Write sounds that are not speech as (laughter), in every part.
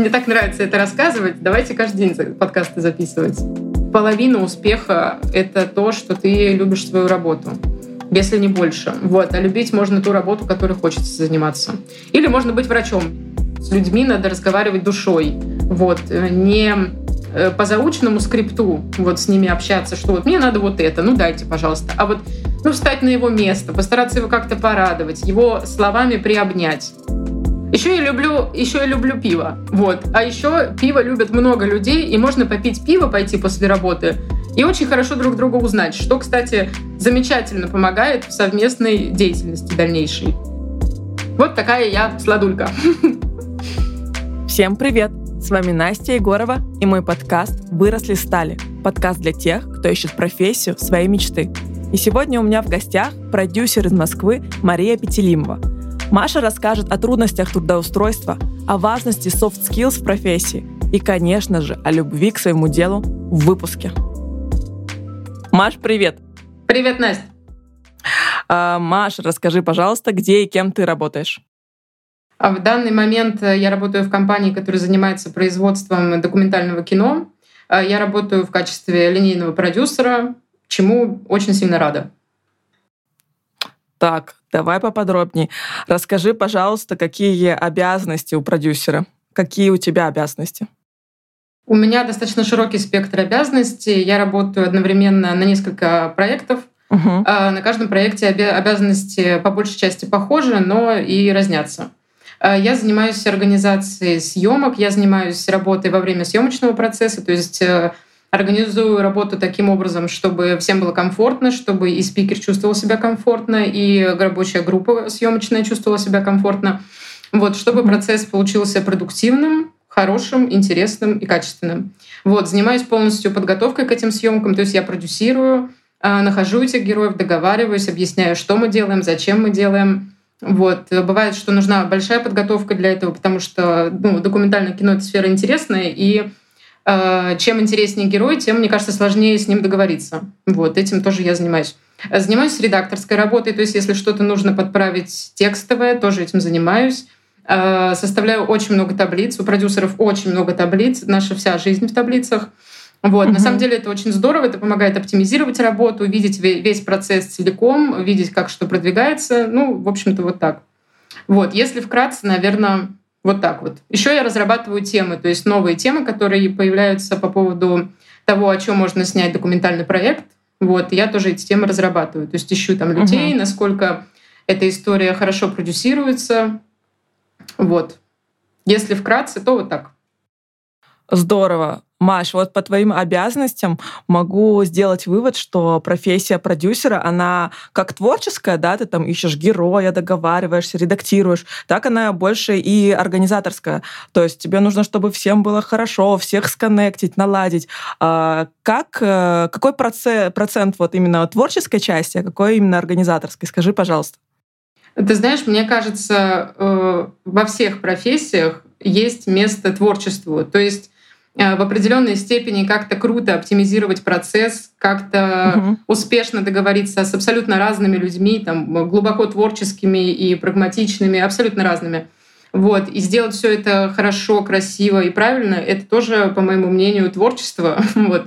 Мне так нравится это рассказывать. Давайте каждый день подкасты записывать. Половина успеха — это то, что ты любишь свою работу если не больше. Вот. А любить можно ту работу, которой хочется заниматься. Или можно быть врачом. С людьми надо разговаривать душой. Вот. Не э, по заученному скрипту вот с ними общаться, что вот мне надо вот это, ну дайте, пожалуйста. А вот ну, встать на его место, постараться его как-то порадовать, его словами приобнять. Еще я люблю, еще я люблю пиво. Вот. А еще пиво любят много людей, и можно попить пиво, пойти после работы и очень хорошо друг друга узнать, что, кстати, замечательно помогает в совместной деятельности дальнейшей. Вот такая я сладулька. Всем привет! С вами Настя Егорова и мой подкаст «Выросли стали». Подкаст для тех, кто ищет профессию своей мечты. И сегодня у меня в гостях продюсер из Москвы Мария Петелимова – Маша расскажет о трудностях трудоустройства, о важности soft skills в профессии и, конечно же, о любви к своему делу в выпуске. Маш, привет! Привет, Настя! А, Маш, расскажи, пожалуйста, где и кем ты работаешь? А в данный момент э, я работаю в компании, которая занимается производством документального кино. А, я работаю в качестве линейного продюсера, чему очень сильно рада. Так, давай поподробнее. Расскажи, пожалуйста, какие обязанности у продюсера? Какие у тебя обязанности? У меня достаточно широкий спектр обязанностей. Я работаю одновременно на несколько проектов. Угу. На каждом проекте обязанности по большей части похожи, но и разнятся. А, я занимаюсь организацией съемок, я занимаюсь работой во время съемочного процесса, то есть э, Организую работу таким образом, чтобы всем было комфортно, чтобы и спикер чувствовал себя комфортно, и рабочая группа съемочная чувствовала себя комфортно. Вот, чтобы процесс получился продуктивным, хорошим, интересным и качественным. Вот, занимаюсь полностью подготовкой к этим съемкам, то есть я продюсирую, а, нахожу этих героев, договариваюсь, объясняю, что мы делаем, зачем мы делаем. Вот. Бывает, что нужна большая подготовка для этого, потому что ну, документальное кино — это сфера интересная, и чем интереснее герой, тем, мне кажется, сложнее с ним договориться. Вот, этим тоже я занимаюсь. Занимаюсь редакторской работой, то есть если что-то нужно подправить текстовое, тоже этим занимаюсь. Э, составляю очень много таблиц, у продюсеров очень много таблиц, наша вся жизнь в таблицах. Вот. Угу. На самом деле это очень здорово, это помогает оптимизировать работу, видеть весь процесс целиком, видеть, как что продвигается. Ну, в общем-то, вот так. Вот. Если вкратце, наверное, вот так вот. Еще я разрабатываю темы, то есть новые темы, которые появляются по поводу того, о чем можно снять документальный проект. Вот, я тоже эти темы разрабатываю. То есть ищу там людей, угу. насколько эта история хорошо продюсируется. Вот. Если вкратце, то вот так. Здорово. Маш, вот по твоим обязанностям могу сделать вывод, что профессия продюсера, она как творческая, да, ты там ищешь героя, договариваешься, редактируешь, так она больше и организаторская. То есть тебе нужно, чтобы всем было хорошо, всех сконнектить, наладить. А как, э, какой процент, процент вот именно творческой части, а какой именно организаторской? Скажи, пожалуйста. Ты знаешь, мне кажется, э, во всех профессиях есть место творчеству. То есть в определенной степени как-то круто оптимизировать процесс, как-то угу. успешно договориться с абсолютно разными людьми, там, глубоко творческими и прагматичными, абсолютно разными. Вот. И сделать все это хорошо, красиво и правильно, это тоже, по моему мнению, творчество. (laughs) вот.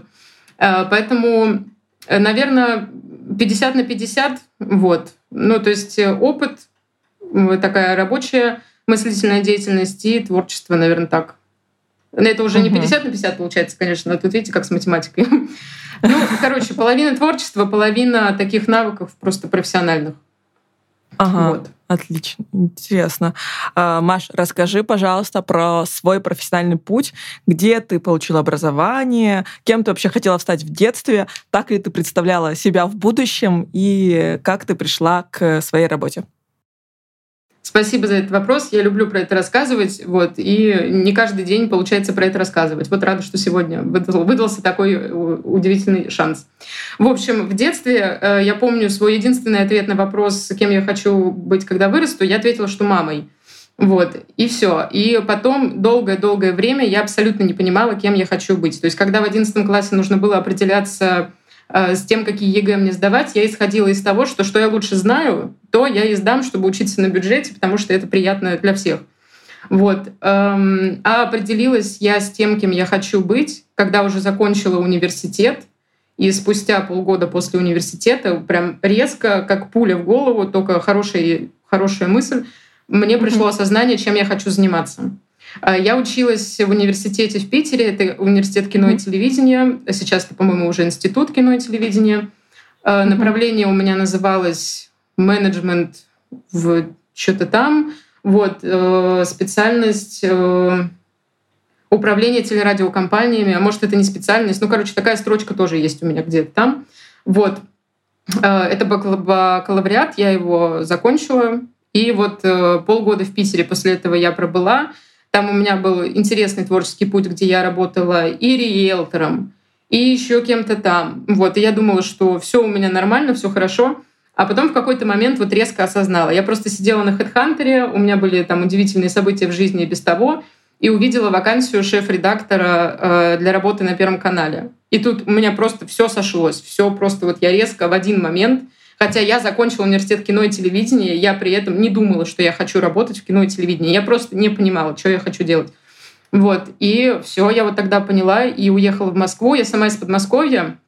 Э, поэтому, э, наверное, 50 на 50. Вот. Ну, то есть опыт, такая рабочая мыслительная деятельность и творчество, наверное, так. Это уже угу. не 50 на 50 получается, конечно, но тут видите, как с математикой. (laughs) Ну, короче, половина творчества, половина таких навыков просто профессиональных. Ага, вот. отлично, интересно. А, Маш, расскажи, пожалуйста, про свой профессиональный путь, где ты получила образование, кем ты вообще хотела стать в детстве, так ли ты представляла себя в будущем и как ты пришла к своей работе. Спасибо за этот вопрос. Я люблю про это рассказывать. Вот, и не каждый день получается про это рассказывать. Вот рада, что сегодня выдался такой э, удивительный шанс. В общем, в детстве э, я помню свой единственный ответ на вопрос, кем я хочу быть, когда вырасту. Я ответила, что мамой. Вот, и все. И потом долгое-долгое время я абсолютно не понимала, кем я хочу быть. То есть, когда в одиннадцатом классе нужно было определяться с тем, какие ЕГЭ мне сдавать, я исходила из того, что что я лучше знаю, то я и сдам, чтобы учиться на бюджете, потому что это приятно для всех. Вот. Эм, а определилась я с тем, кем я хочу быть, когда уже закончила университет. И спустя полгода после университета, прям резко, как пуля в голову, только хорошая, хорошая мысль, мне пришло осознание, чем я хочу заниматься. Э, я училась в университете в Питере, это университет кино и телевидения. Сейчас это, по-моему, уже институт кино и телевидения. Э, направление у меня называлось менеджмент в что-то там. Вот, э, специальность э, управления телерадиокомпаниями, а может, это не специальность. Ну, короче, такая строчка тоже есть у меня где-то там. Вот. Э, это бакалавриат, я его закончила. И вот э, полгода в Питере после этого я пробыла. Там у меня был интересный творческий путь, где я работала и риэлтором, и еще кем-то там. Вот, и я думала, что все у меня нормально, все хорошо. А потом в какой-то момент вот резко осознала. Я просто сидела на HeadHunter, у меня были там удивительные события в жизни без того, и увидела вакансию шеф-редактора э, для работы на Первом канале. И тут у меня просто все сошлось, все просто вот я резко в один момент, хотя я закончила университет кино и телевидения, я при этом не думала, что я хочу работать в кино и телевидении. Я просто не понимала, что я хочу делать. Вот, и все, я вот тогда поняла и уехала в Москву. Я сама из Подмосковья,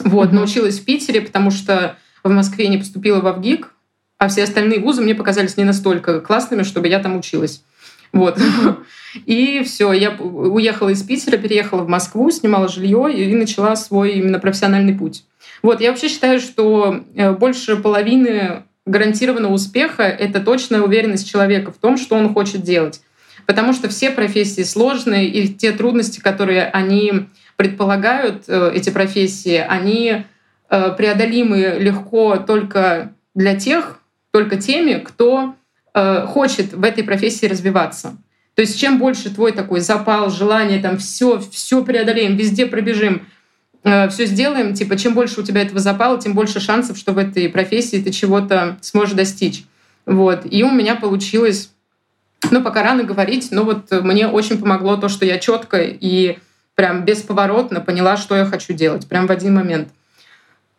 вот, mm-hmm. научилась в Питере, потому что в Москве не поступила в ВГИК, а все остальные вузы мне показались не настолько классными, чтобы я там училась. Вот. (laughs) И все, я уехала из Питера, переехала в Москву, снимала жилье и начала свой именно профессиональный путь. Вот, я вообще считаю, что э, больше половины гарантированного успеха — это точная уверенность человека в том, что он хочет делать. Потому что все профессии сложные, и те трудности, которые они предполагают, э, эти профессии, они Э, преодолимы легко только для тех, только теми, кто хочет в этой профессии развиваться. То есть чем больше твой такой запал, желание, там все, все преодолеем, везде пробежим, все сделаем, типа чем больше у тебя этого запала, тем больше шансов, что в этой профессии ты чего-то сможешь достичь. Вот. И у меня получилось, ну пока рано говорить, но вот мне очень помогло то, что я четко и прям бесповоротно поняла, что я хочу делать, прям в один момент.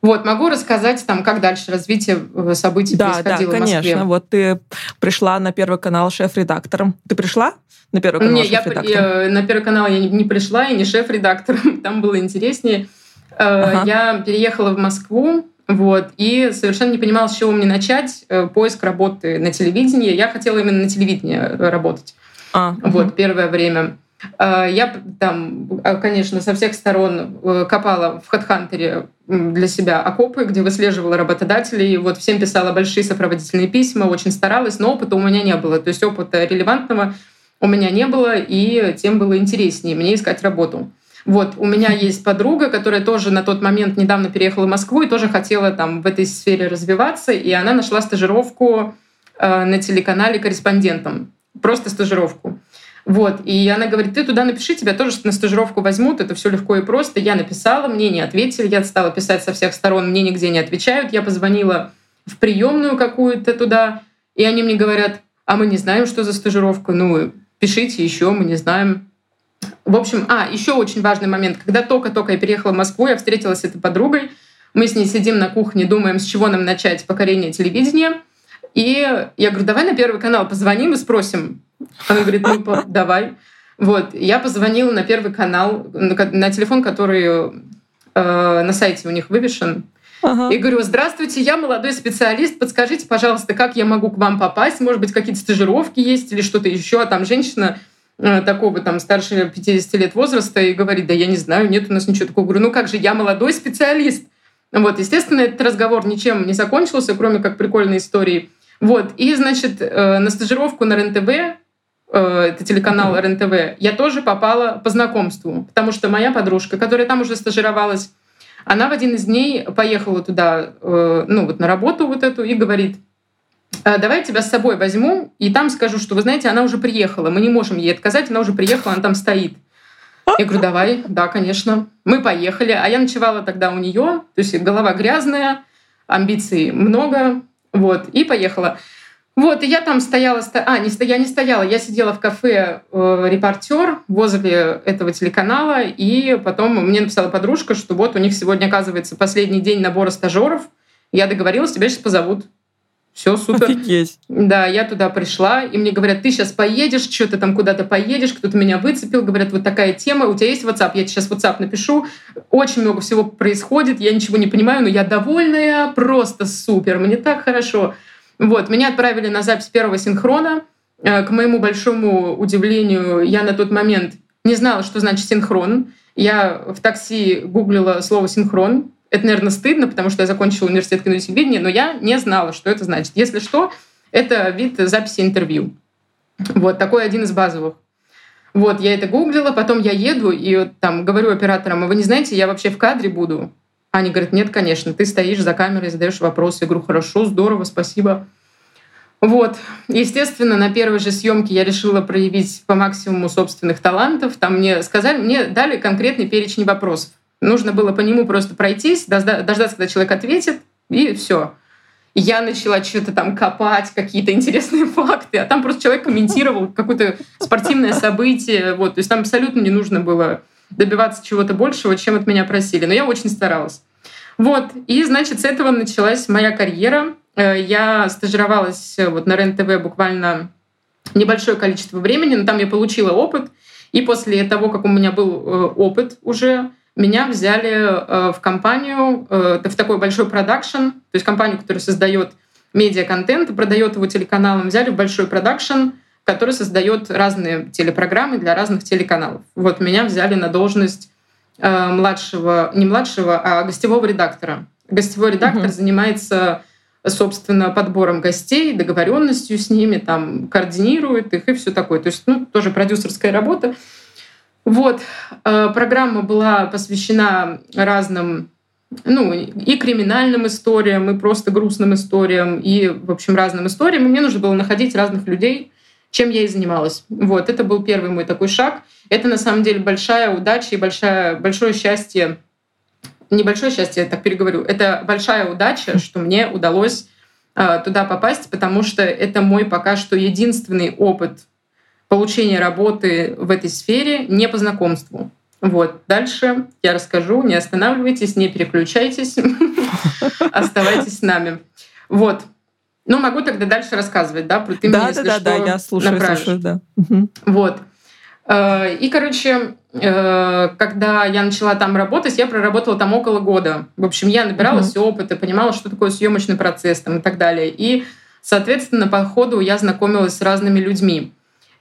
Вот, могу рассказать, там, как дальше развитие э, событий да, происходило да, конечно. в Москве. Вот ты пришла на Первый канал шеф-редактором. Ты пришла на Первый канал Не, я, я, на Первый канал я не пришла и не шеф-редактором. (laughs) Там было интереснее. Э, ага. Я переехала в Москву, вот, и совершенно не понимала, с чего мне начать э, поиск работы на телевидении. Я хотела именно на телевидении работать. А, вот, угу. первое время. Э, я там, э, конечно, со всех сторон э, копала в HeadHunter для себя окопы, где выслеживала работодателей. Вот всем писала большие сопроводительные письма, очень старалась, но опыта у меня не было. То есть опыта релевантного у меня не было, и тем было интереснее мне искать работу. Вот, у меня есть подруга, которая тоже на тот момент недавно переехала в Москву и тоже хотела там в этой сфере развиваться, и она нашла стажировку на телеканале корреспондентом. Просто стажировку. Вот. И она говорит, ты туда напиши, тебя тоже на стажировку возьмут, это все легко и просто. Я написала, мне не ответили, я стала писать со всех сторон, мне нигде не отвечают. Я позвонила в приемную какую-то туда, и они мне говорят, а мы не знаем, что за стажировка, ну, пишите еще, мы не знаем. В общем, а, еще очень важный момент. Когда только-только я переехала в Москву, я встретилась с этой подругой, мы с ней сидим на кухне, думаем, с чего нам начать покорение телевидения. И я говорю, давай на Первый канал позвоним и спросим, она говорит, ну, давай. Вот, я позвонила на Первый канал, на телефон, который э, на сайте у них вывешен. Ага. И говорю, здравствуйте, я молодой специалист, подскажите, пожалуйста, как я могу к вам попасть? Может быть, какие-то стажировки есть или что-то еще? А там женщина э, такого там старше 50 лет возраста и говорит, да я не знаю, нет у нас ничего такого. Говорю, ну как же, я молодой специалист. Вот, естественно, этот разговор ничем не закончился, кроме как прикольной истории. Вот, и, значит, э, на стажировку на РЕН-ТВ Э, это телеканал РНТВ, я тоже попала по знакомству, потому что моя подружка, которая там уже стажировалась, она в один из дней поехала туда, э, ну вот на работу вот эту и говорит, «Э, давай я тебя с собой возьму, и там скажу, что, вы знаете, она уже приехала, мы не можем ей отказать, она уже приехала, она там стоит. Я говорю, давай, да, конечно. Мы поехали, а я ночевала тогда у нее, то есть голова грязная, амбиций много, вот, и поехала. Вот, и я там стояла, а, не, я не стояла, я сидела в кафе э, репортер возле этого телеканала, и потом мне написала подружка, что вот у них сегодня, оказывается, последний день набора стажеров. Я договорилась, тебя сейчас позовут. Все супер. Офигеть. Да, я туда пришла, и мне говорят, ты сейчас поедешь, что-то там куда-то поедешь, кто-то меня выцепил, говорят, вот такая тема, у тебя есть WhatsApp? Я тебе сейчас WhatsApp напишу, очень много всего происходит, я ничего не понимаю, но я довольная, просто супер, мне так хорошо. Вот, меня отправили на запись первого синхрона. Э, к моему большому удивлению, я на тот момент не знала, что значит синхрон. Я в такси гуглила слово «синхрон», это, наверное, стыдно, потому что я закончила университет кинотелевидения, но я не знала, что это значит. Если что, это вид записи интервью. Вот такой один из базовых. Вот, я это гуглила, потом я еду и там говорю операторам, а вы не знаете, я вообще в кадре буду? Они говорят, нет, конечно, ты стоишь за камерой, задаешь вопросы. Я говорю, хорошо, здорово, спасибо. Вот. Естественно, на первой же съемке я решила проявить по максимуму собственных талантов. Там мне сказали, мне дали конкретный перечень вопросов. Нужно было по нему просто пройтись, дождаться, когда человек ответит, и все. Я начала что-то там копать, какие-то интересные факты, а там просто человек комментировал какое-то спортивное событие. Вот. То есть там абсолютно не нужно было добиваться чего-то большего, чем от меня просили. Но я очень старалась. Вот. И, значит, с этого началась моя карьера. Э, я стажировалась э, вот на РЕН-ТВ буквально небольшое количество времени, но там я получила опыт. И после того, как у меня был э, опыт уже, меня взяли э, в компанию, э, в такой большой продакшн, то есть компанию, которая создает медиа-контент и продает его телеканалам, взяли в большой продакшн, который создает разные телепрограммы для разных телеканалов. Вот меня взяли на должность э, младшего, не младшего, а гостевого редактора. Гостевой редактор угу. занимается собственно, подбором гостей, договоренностью с ними, там, координирует их и все такое. То есть, ну, тоже продюсерская работа. Вот, э, программа была посвящена разным, ну, и криминальным историям, и просто грустным историям, и, в общем, разным историям. И мне нужно было находить разных людей, чем я и занималась. Вот, это был первый мой такой шаг. Это, на самом деле, большая удача и большая, большое счастье. Небольшое счастье, я так переговорю. Это большая удача, что мне удалось э, туда попасть, потому что это мой пока что единственный опыт получения работы в этой сфере не по знакомству. Вот. Дальше я расскажу. Не останавливайтесь, не переключайтесь. (laughs) Оставайтесь с нами. Вот. Ну, могу тогда дальше рассказывать, да? Ты да, мне, да, да, да, я слушаю, направишь. слушаю, да. Вот. Э, и, короче, э, когда я начала там работать, я проработала там около года. В общем, я набиралась угу. опыта, понимала, что такое съемочный процесс там, и так далее. И, соответственно, по ходу я знакомилась с разными людьми.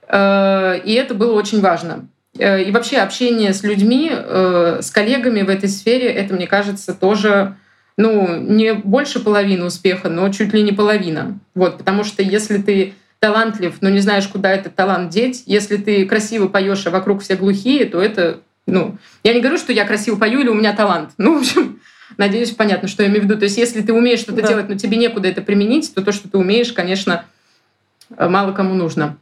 Э, и это было очень важно. Э, и вообще общение с людьми, э, с коллегами в этой сфере, это, мне кажется, тоже ну, не больше половины успеха, но чуть ли не половина. Вот, потому что если ты талантлив, но не знаешь, куда этот талант деть, если ты красиво поешь, а вокруг все глухие, то это, ну, я не говорю, что я красиво пою или у меня талант. Ну, в общем, (laughs) надеюсь, понятно, что я имею в виду. То есть, если ты умеешь что-то да. делать, но тебе некуда это применить, то то, что ты умеешь, конечно, мало кому нужно.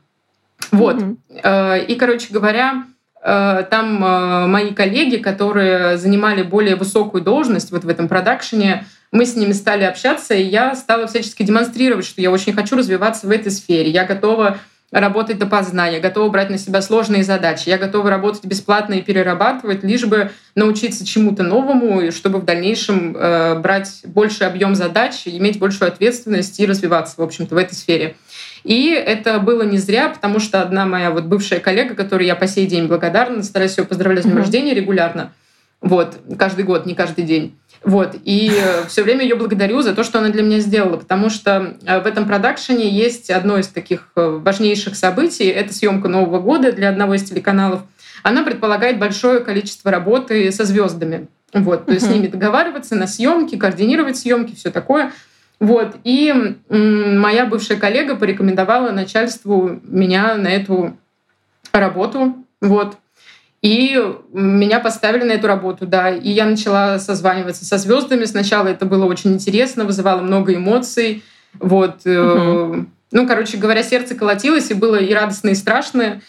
Вот. Mm-hmm. И, короче говоря, э, там э, мои коллеги, которые занимали более высокую должность вот в этом продакшене, мы с ними стали общаться, и я стала всячески демонстрировать, что я очень хочу развиваться в этой сфере. Я готова работать допоздна, я готова брать на себя сложные задачи, я готова работать бесплатно и перерабатывать, лишь бы научиться чему-то новому, и чтобы в дальнейшем э, брать больший объем задач, иметь большую ответственность и развиваться, в общем-то, в этой сфере. И это было не зря, потому что одна моя вот бывшая коллега, которой я по сей день благодарна, стараюсь ее поздравлять с днем рождения регулярно, вот, каждый год, не каждый день. Вот. И все время ее благодарю за то, что она для меня сделала, потому что э, в этом продакшене есть одно из таких э, важнейших событий. Это съемка Нового года для одного из телеканалов. Она предполагает большое количество работы со звездами. Вот, то есть uh-huh. с ними договариваться на съемки, координировать съемки, все такое. Вот. И моя бывшая коллега порекомендовала начальству меня на эту работу. Вот. И меня поставили на эту работу, да. И я начала созваниваться со звездами. Сначала это было очень интересно, вызывало много эмоций. Вот. Угу. Ну, короче говоря, сердце колотилось, и было и радостно, и страшно.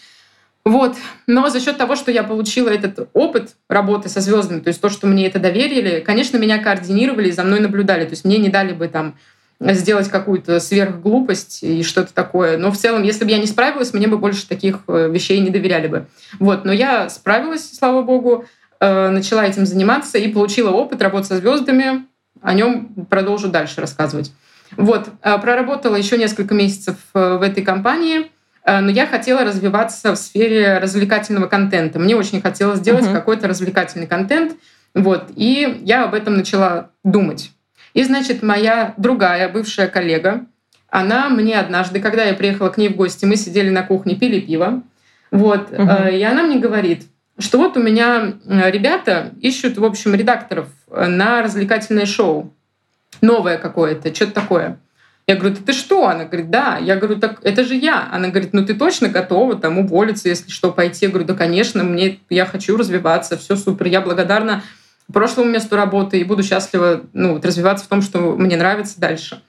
Вот. Но за счет того, что я получила этот опыт работы со звездами, то есть то, что мне это доверили, конечно, меня координировали и за мной наблюдали. То есть мне не дали бы там сделать какую-то сверхглупость и что-то такое. Но в целом, если бы я не справилась, мне бы больше таких э, вещей не доверяли бы. Вот. Но я справилась, слава богу, э, начала этим заниматься и получила опыт работы со звездами. О нем продолжу дальше рассказывать. Вот, проработала еще несколько месяцев в этой компании, но я хотела развиваться в сфере развлекательного контента. Мне очень хотелось сделать uh-huh. какой-то развлекательный контент. Вот, и я об этом начала думать. И, значит, моя другая бывшая коллега, она мне однажды, когда я приехала к ней в гости, мы сидели на кухне, пили пиво, вот, угу. и она мне говорит, что вот у меня ребята ищут, в общем, редакторов на развлекательное шоу. Новое какое-то, что-то такое. Я говорю, ты что? Она говорит, да. Я говорю, так это же я. Она говорит, ну ты точно готова там уволиться, если что, пойти? Я говорю, да, конечно, мне, я хочу развиваться, все супер. Я благодарна прошлому месту работы и буду счастлива ну, вот, развиваться в том, что мне нравится дальше.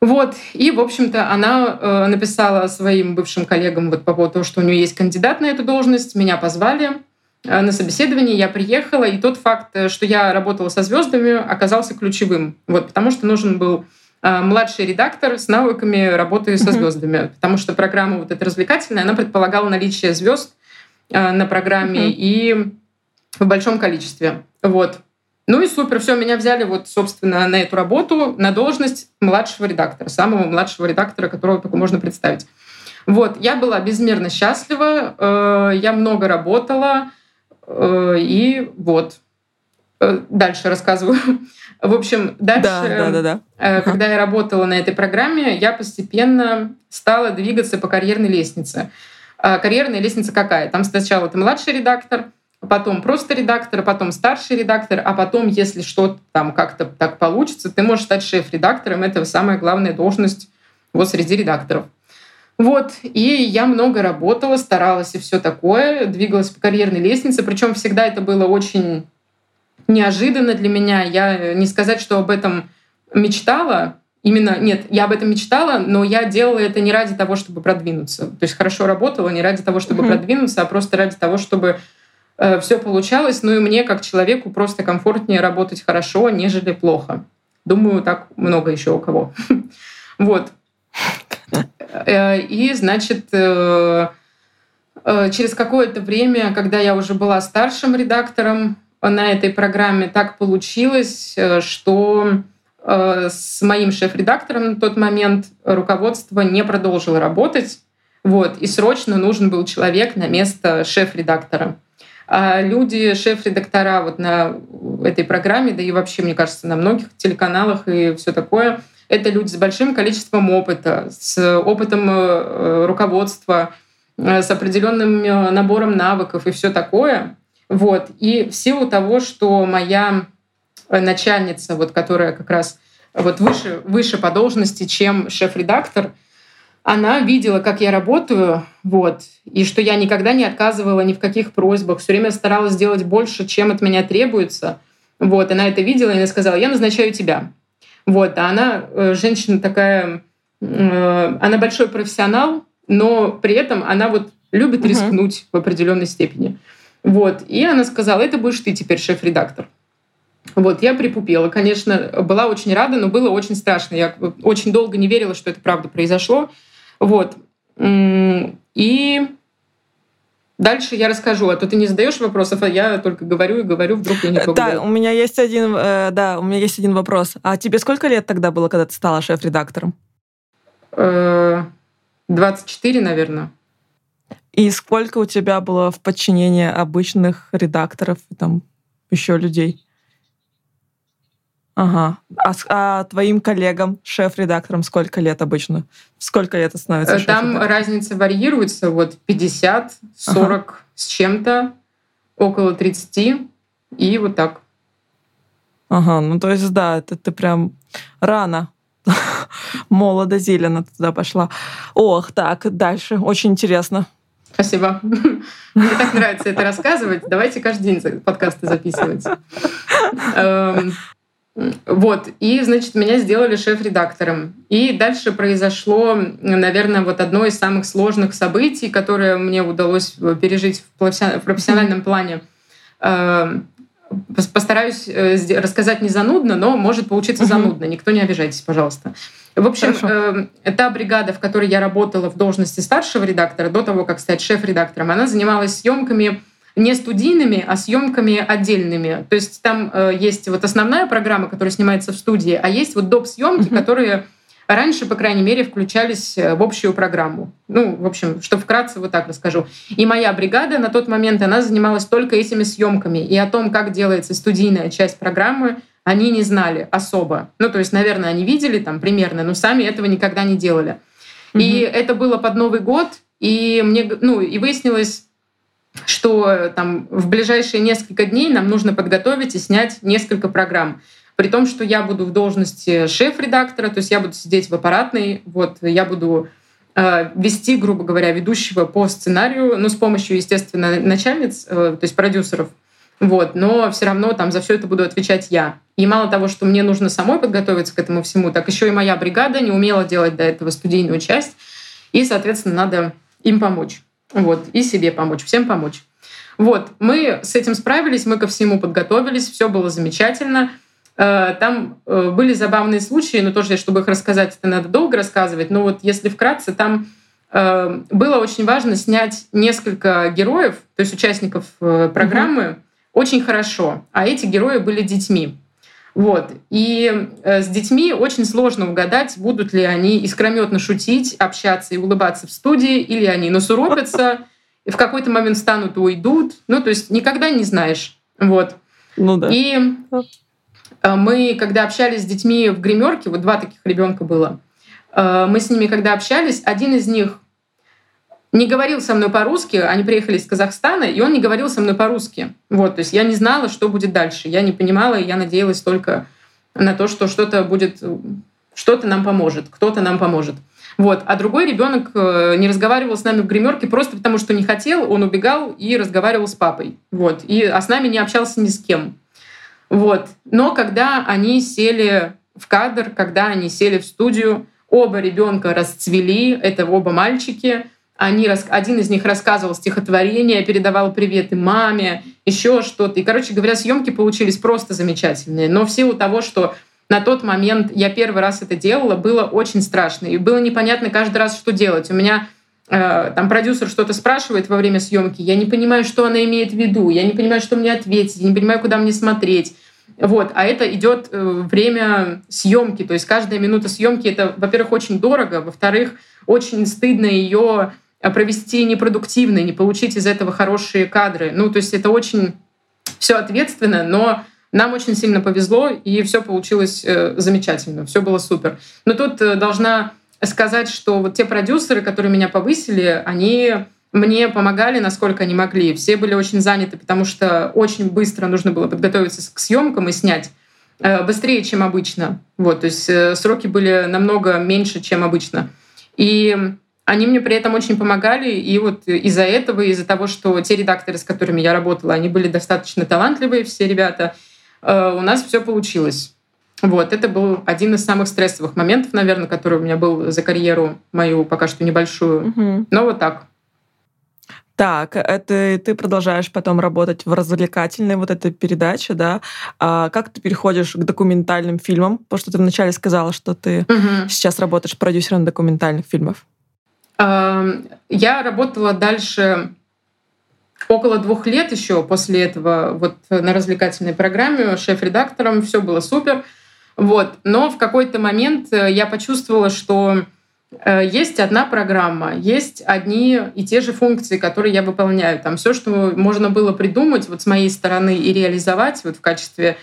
Вот. И, в общем-то, она э, написала своим бывшим коллегам вот по поводу того, что у нее есть кандидат на эту должность. Меня позвали э, на собеседование, я приехала, и тот факт, э, что я работала со звездами, оказался ключевым. Вот, потому что нужен был младший редактор с навыками работы со звездами. Потому что программа вот эта развлекательная, она предполагала наличие звезд э, на программе и в большом количестве. Вот. Ну и супер, все, меня взяли вот, собственно, на эту работу, на должность младшего редактора, самого младшего редактора, которого только можно представить. Вот, я была безмерно счастлива, э, я много работала, э, и вот. Э, дальше рассказываю. В общем, дальше, да, да, да, да. когда я работала на этой программе, я постепенно стала двигаться по карьерной лестнице. Карьерная лестница какая? Там сначала ты младший редактор, потом просто редактор, потом старший редактор, а потом, если что-то там как-то так получится, ты можешь стать шеф-редактором. Это самая главная должность вот среди редакторов. Вот, и я много работала, старалась и все такое, двигалась по карьерной лестнице, причем всегда это было очень неожиданно для меня. Я не сказать, что об этом мечтала, именно, нет, я об этом мечтала, но я делала это не ради того, чтобы продвинуться. То есть хорошо работала не ради того, чтобы mm-hmm. продвинуться, а просто ради того, чтобы Э, все получалось. Ну и мне, как человеку, просто комфортнее работать хорошо, нежели плохо. Думаю, так много еще у кого. (laughs) Вот. Э, и, значит, э, через какое-то время, когда я уже была старшим редактором на этой программе, так получилось, что с моим шеф-редактором на тот момент руководство не продолжило работать. Вот, и срочно нужен был человек на место шеф-редактора. А люди, шеф-редактора вот на этой программе, да и вообще, мне кажется, на многих телеканалах и все такое, это люди с большим количеством опыта, с опытом э, руководства, э, с определенным э, набором навыков и все такое. Вот. И в силу того, что моя начальница, вот, которая как раз вот выше, выше по должности, чем шеф-редактор, она видела, как я работаю, вот, и что я никогда не отказывала ни в каких просьбах, все время старалась сделать больше, чем от меня требуется. Вот, она это видела, и она сказала, я назначаю тебя. Вот, а она э, женщина такая, э, она большой профессионал, но при этом она вот любит угу. рискнуть в определенной степени. Вот, и она сказала, это будешь ты теперь шеф-редактор. Вот, я припупела, конечно, была очень рада, но было очень страшно. Я очень долго не верила, что это правда произошло. Вот. И Дальше я расскажу, а то ты не задаешь вопросов, а я только говорю и говорю, вдруг я не поговорю. Да, у меня есть один, э, да, у меня есть один вопрос. А тебе сколько лет тогда было, когда ты стала шеф-редактором? 24, э, наверное. И сколько у тебя было в подчинении обычных редакторов и там еще людей? Ага. А, а твоим коллегам, шеф-редакторам, сколько лет обычно? Сколько лет становится э, Там разница варьируется. Вот 50, 40 ага. с чем-то, около 30 и вот так. Ага, ну то есть да, это ты прям рано (laughs) молодо зелено туда пошла. Ох, так, дальше. Очень интересно. Спасибо. (laughs) Мне так нравится это рассказывать. Давайте каждый день подкасты записывать. Эм, вот, и, значит, меня сделали шеф-редактором. И дальше произошло, наверное, вот одно из самых сложных событий, которое мне удалось пережить в профессиональном плане. Эм, постараюсь э, рассказать не занудно, но может получиться занудно. Никто не обижайтесь, пожалуйста. В общем, Хорошо. Э, та бригада, в которой я работала в должности старшего редактора, до того, как стать шеф-редактором, она занималась съемками не студийными, а съемками отдельными. То есть там э, есть вот основная программа, которая снимается в студии, а есть вот доп. съемки, mm-hmm. которые раньше, по крайней мере, включались э, в общую программу. Ну, в общем, что вкратце вот так расскажу. И моя бригада на тот момент, она занималась только этими съемками. И о том, как делается студийная часть программы, они не знали особо. Ну, то есть, наверное, они видели там примерно, но сами этого никогда не делали. Mm-hmm. И это было под Новый год, и мне, ну, и выяснилось, что там в ближайшие несколько дней нам нужно подготовить и снять несколько программ. При том, что я буду в должности шеф-редактора, то есть я буду сидеть в аппаратной, вот я буду э, вести, грубо говоря, ведущего по сценарию, ну, с помощью, естественно, начальниц, э, то есть продюсеров, вот, но все равно там за все это буду отвечать я. И мало того, что мне нужно самой подготовиться к этому всему, так еще и моя бригада не умела делать до этого студийную часть, и, соответственно, надо им помочь. Вот, и себе помочь, всем помочь. Вот, мы с этим справились, мы ко всему подготовились, все было замечательно. Э, там э, были забавные случаи, но тоже, чтобы их рассказать, это надо долго рассказывать. Но вот если вкратце, там э, было очень важно снять несколько героев, то есть участников программы, угу. Очень хорошо. А эти герои были детьми. Вот. И с детьми очень сложно угадать, будут ли они искрометно шутить, общаться и улыбаться в студии, или они насуропятся, и в какой-то момент встанут и уйдут. Ну, то есть никогда не знаешь. Вот. Ну да. И э, мы, когда общались с детьми в гримерке, вот два таких ребенка было, э, мы с ними, когда общались, один из них не говорил со мной по-русски, они приехали из Казахстана, и он не говорил со мной по-русски. Вот, то есть я не знала, что будет дальше. Я не понимала, и я надеялась только на то, что что-то будет, что-то нам поможет, кто-то нам поможет. Вот. А другой ребенок э, не разговаривал с нами в гримерке просто потому, что не хотел, он убегал и разговаривал с папой. Вот. И, а с нами не общался ни с кем. Вот. Но когда они сели в кадр, когда они сели в студию, оба ребенка расцвели, это оба мальчики, они, один из них рассказывал стихотворение, передавал приветы маме, еще что-то. И, короче говоря, съемки получились просто замечательные. Но в силу того, что на тот момент я первый раз это делала, было очень страшно. И было непонятно каждый раз, что делать. У меня э, там продюсер что-то спрашивает во время съемки, я не понимаю, что она имеет в виду, я не понимаю, что мне ответить, я не понимаю, куда мне смотреть. Вот, а это идет э, время съемки, то есть каждая минута съемки это, во-первых, очень дорого, во-вторых, очень стыдно ее провести непродуктивно, не получить из этого хорошие кадры. Ну, то есть это очень все ответственно, но нам очень сильно повезло, и все получилось э, замечательно, все было супер. Но тут э, должна сказать, что вот те продюсеры, которые меня повысили, они мне помогали, насколько они могли. Все были очень заняты, потому что очень быстро нужно было подготовиться к съемкам и снять э, быстрее, чем обычно. Вот, то есть сроки были намного меньше, чем обычно. И они мне при этом очень помогали, и вот из-за этого, из-за того, что те редакторы, с которыми я работала, они были достаточно талантливые, все ребята, Э, у нас все получилось. Вот, это был один из самых стрессовых моментов, наверное, который у меня был за карьеру мою пока что небольшую. Угу. Но вот так. Так, это ты продолжаешь потом работать в развлекательной вот этой передаче, да? А как ты переходишь к документальным фильмам? Потому что ты вначале сказала, что ты угу. сейчас работаешь продюсером документальных фильмов. Я работала дальше около двух лет еще после этого вот на развлекательной программе шеф-редактором, все было супер. Вот. Но в какой-то момент э, я почувствовала, что э, есть одна программа, есть одни и те же функции, которые я выполняю. Там все, что можно было придумать вот с моей стороны и реализовать вот в качестве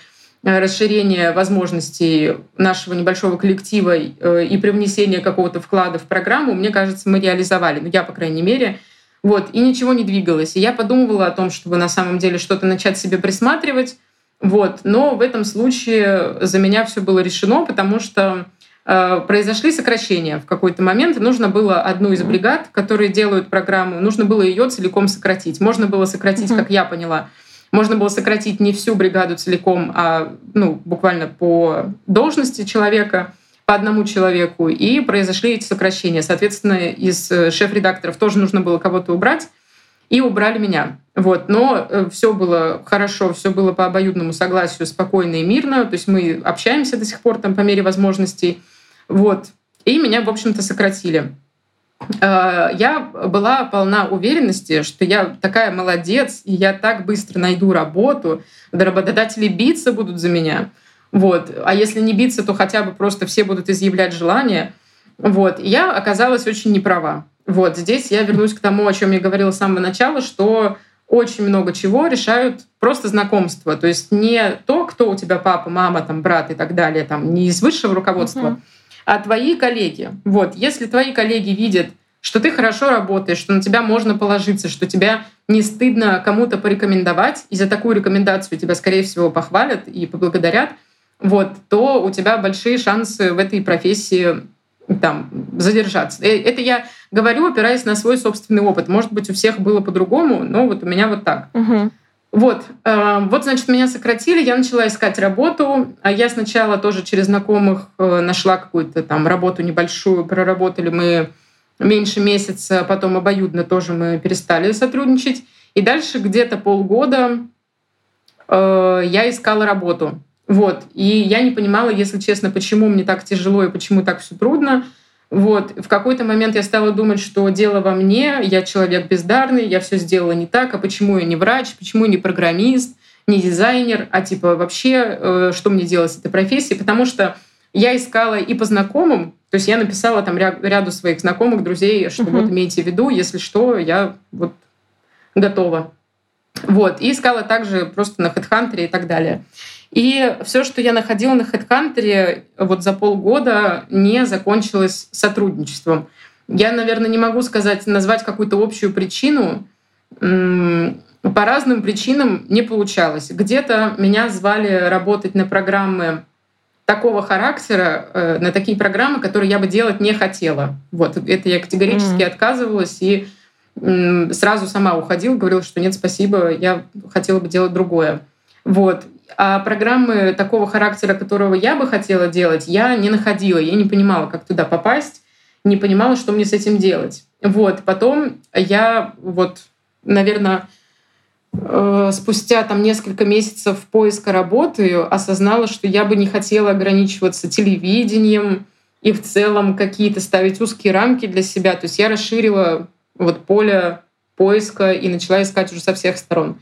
э, расширения возможностей нашего небольшого коллектива и привнесения какого-то вклада в программу, мне кажется, мы реализовали. Ну, я, по крайней мере, вот, и ничего не двигалось. И я подумывала о том, чтобы на самом деле что-то начать себе присматривать. Вот. Но в этом случае за меня все было решено, потому что э, произошли сокращения в какой-то момент. Нужно было одну из бригад, которые делают программу, нужно было ее целиком сократить. Можно было сократить, mm-hmm. как я поняла, можно было сократить не всю бригаду целиком, а ну, буквально по должности человека по одному человеку, и произошли эти сокращения. Соответственно, из э, шеф-редакторов тоже нужно было кого-то убрать, и убрали меня. Вот. Но э, все было хорошо, все было по обоюдному согласию, спокойно и мирно. То есть мы общаемся до сих пор там по мере возможностей. Вот. И меня, в общем-то, сократили. Э, я была полна уверенности, что я такая молодец, и я так быстро найду работу, работодатели биться будут за меня. Вот. А если не биться, то хотя бы просто все будут изъявлять желание. Вот. Я оказалась очень неправа. Вот. Здесь я вернусь к тому, о чем я говорила с самого начала, что очень много чего решают просто знакомства. То есть не то, кто у тебя папа, мама, там, брат и так далее, там, не из высшего руководства, uh-huh а твои коллеги. Вот, если твои коллеги видят, что ты хорошо работаешь, что на тебя можно положиться, что тебя не стыдно кому-то порекомендовать, и за такую рекомендацию тебя, скорее всего, похвалят и поблагодарят, вот, то у тебя большие шансы в этой профессии там, задержаться. Э, это я говорю, опираясь на свой собственный опыт. Может быть, у всех было по-другому, но вот у меня вот так. Угу. Вот, э, вот, значит, меня сократили, я начала искать работу. А я сначала тоже через знакомых э, нашла какую-то там работу небольшую, проработали мы меньше месяца, потом обоюдно тоже мы перестали сотрудничать. И дальше где-то полгода э, я искала работу. Вот, и я не понимала, если честно, почему мне так тяжело и почему так все трудно. Вот. В какой-то момент я стала думать, что дело во мне, я человек бездарный, я все сделала не так, а почему я не врач, почему я не программист, не дизайнер, а типа вообще, э, что мне делать с этой профессией, потому что я искала и по знакомым, то есть я написала там ряду своих знакомых, друзей, что uh-huh. вот имейте в виду, если что, я вот готова. Вот. И искала также просто на HeadHunter и так далее. И все, что я находила на HeadHunter вот за полгода, не закончилось сотрудничеством. Я, наверное, не могу сказать, назвать какую-то общую причину. По разным причинам не получалось. Где-то меня звали работать на программы такого характера, э, на такие программы, которые я бы делать не хотела. Вот это я категорически mm-hmm. отказывалась и сразу сама уходила, говорила, что нет, спасибо, я хотела бы делать другое. Вот. А программы такого характера, которого я бы хотела делать, я не находила. Я не понимала, как туда попасть, не понимала, что мне с этим делать. Вот. Потом я вот, наверное, э, спустя там несколько месяцев поиска работы осознала, что я бы не хотела ограничиваться телевидением и в целом какие-то ставить узкие рамки для себя. То есть я расширила вот поле поиска и начала искать уже со всех сторон.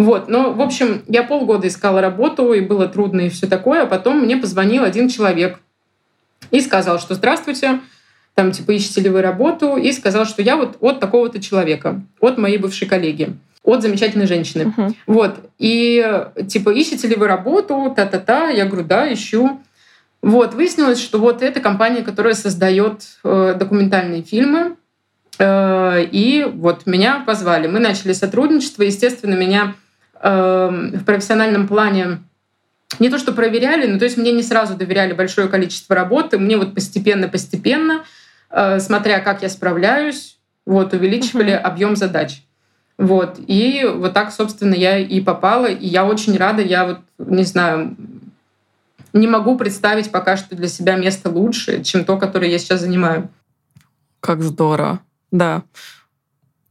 Вот, но, в общем, я полгода искала работу, и было трудно, и все такое, а потом мне позвонил один человек и сказал, что «Здравствуйте, там, типа, ищете ли вы работу?» И сказал, что я вот от такого-то человека, от моей бывшей коллеги, от замечательной женщины. Uh-huh. Вот, и, типа, ищете ли вы работу? Та-та-та. Я говорю, да, ищу. Вот, выяснилось, что вот эта компания, которая создает э, документальные фильмы, э, и вот меня позвали. Мы начали сотрудничество. Естественно, меня в профессиональном плане не то, что проверяли, но то есть мне не сразу доверяли большое количество работы, мне вот постепенно-постепенно, э, смотря как я справляюсь, вот, увеличивали uh-huh. объем задач. Вот. И вот так, собственно, я и попала. И я очень рада. Я вот, не знаю, не могу представить пока что для себя место лучше, чем то, которое я сейчас занимаю. Как здорово. Да.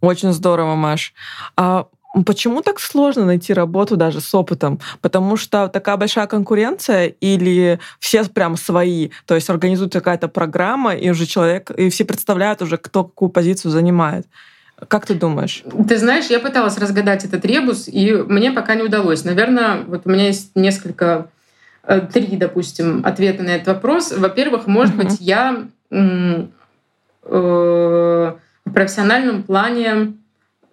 Очень здорово, Маш. А Почему так сложно найти работу даже с опытом? Потому что такая большая конкуренция или все прям свои? То есть организуется какая-то программа, и уже человек, и все представляют уже, кто какую позицию занимает. Как ты думаешь? Ты знаешь, я пыталась разгадать этот ребус, и мне пока не удалось. Наверное, вот у меня есть несколько, э, три, допустим, ответа на этот вопрос. Во-первых, может uh-huh. быть, я э, в профессиональном плане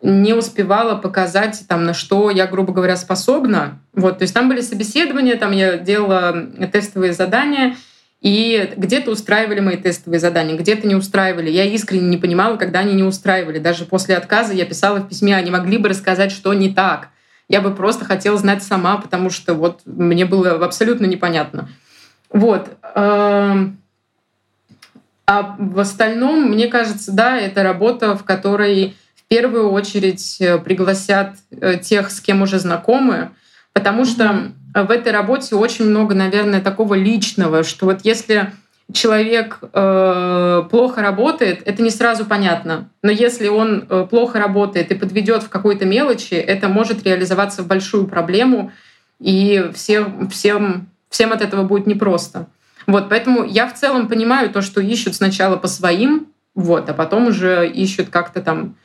не успевала показать, там, на что я, грубо говоря, способна. Вот, то есть там были собеседования, там я делала тестовые задания, и где-то устраивали мои тестовые задания, где-то не устраивали. Я искренне не понимала, когда они не устраивали. Даже после отказа я писала в письме, они могли бы рассказать, что не так. Я бы просто хотела знать сама, потому что вот мне было абсолютно непонятно. Вот. Эм, а в остальном, мне кажется, да, это работа, в которой первую очередь э, пригласят э, тех, с кем уже знакомы, потому что в этой работе очень много, наверное, такого личного, что вот если человек э, плохо работает, это не сразу понятно. Но если он э, плохо работает и подведет в какой-то мелочи, это может реализоваться в большую проблему, и всем, всем, всем от этого будет непросто. Вот, поэтому я в целом понимаю то, что ищут сначала по своим вот, а потом уже ищут как-то там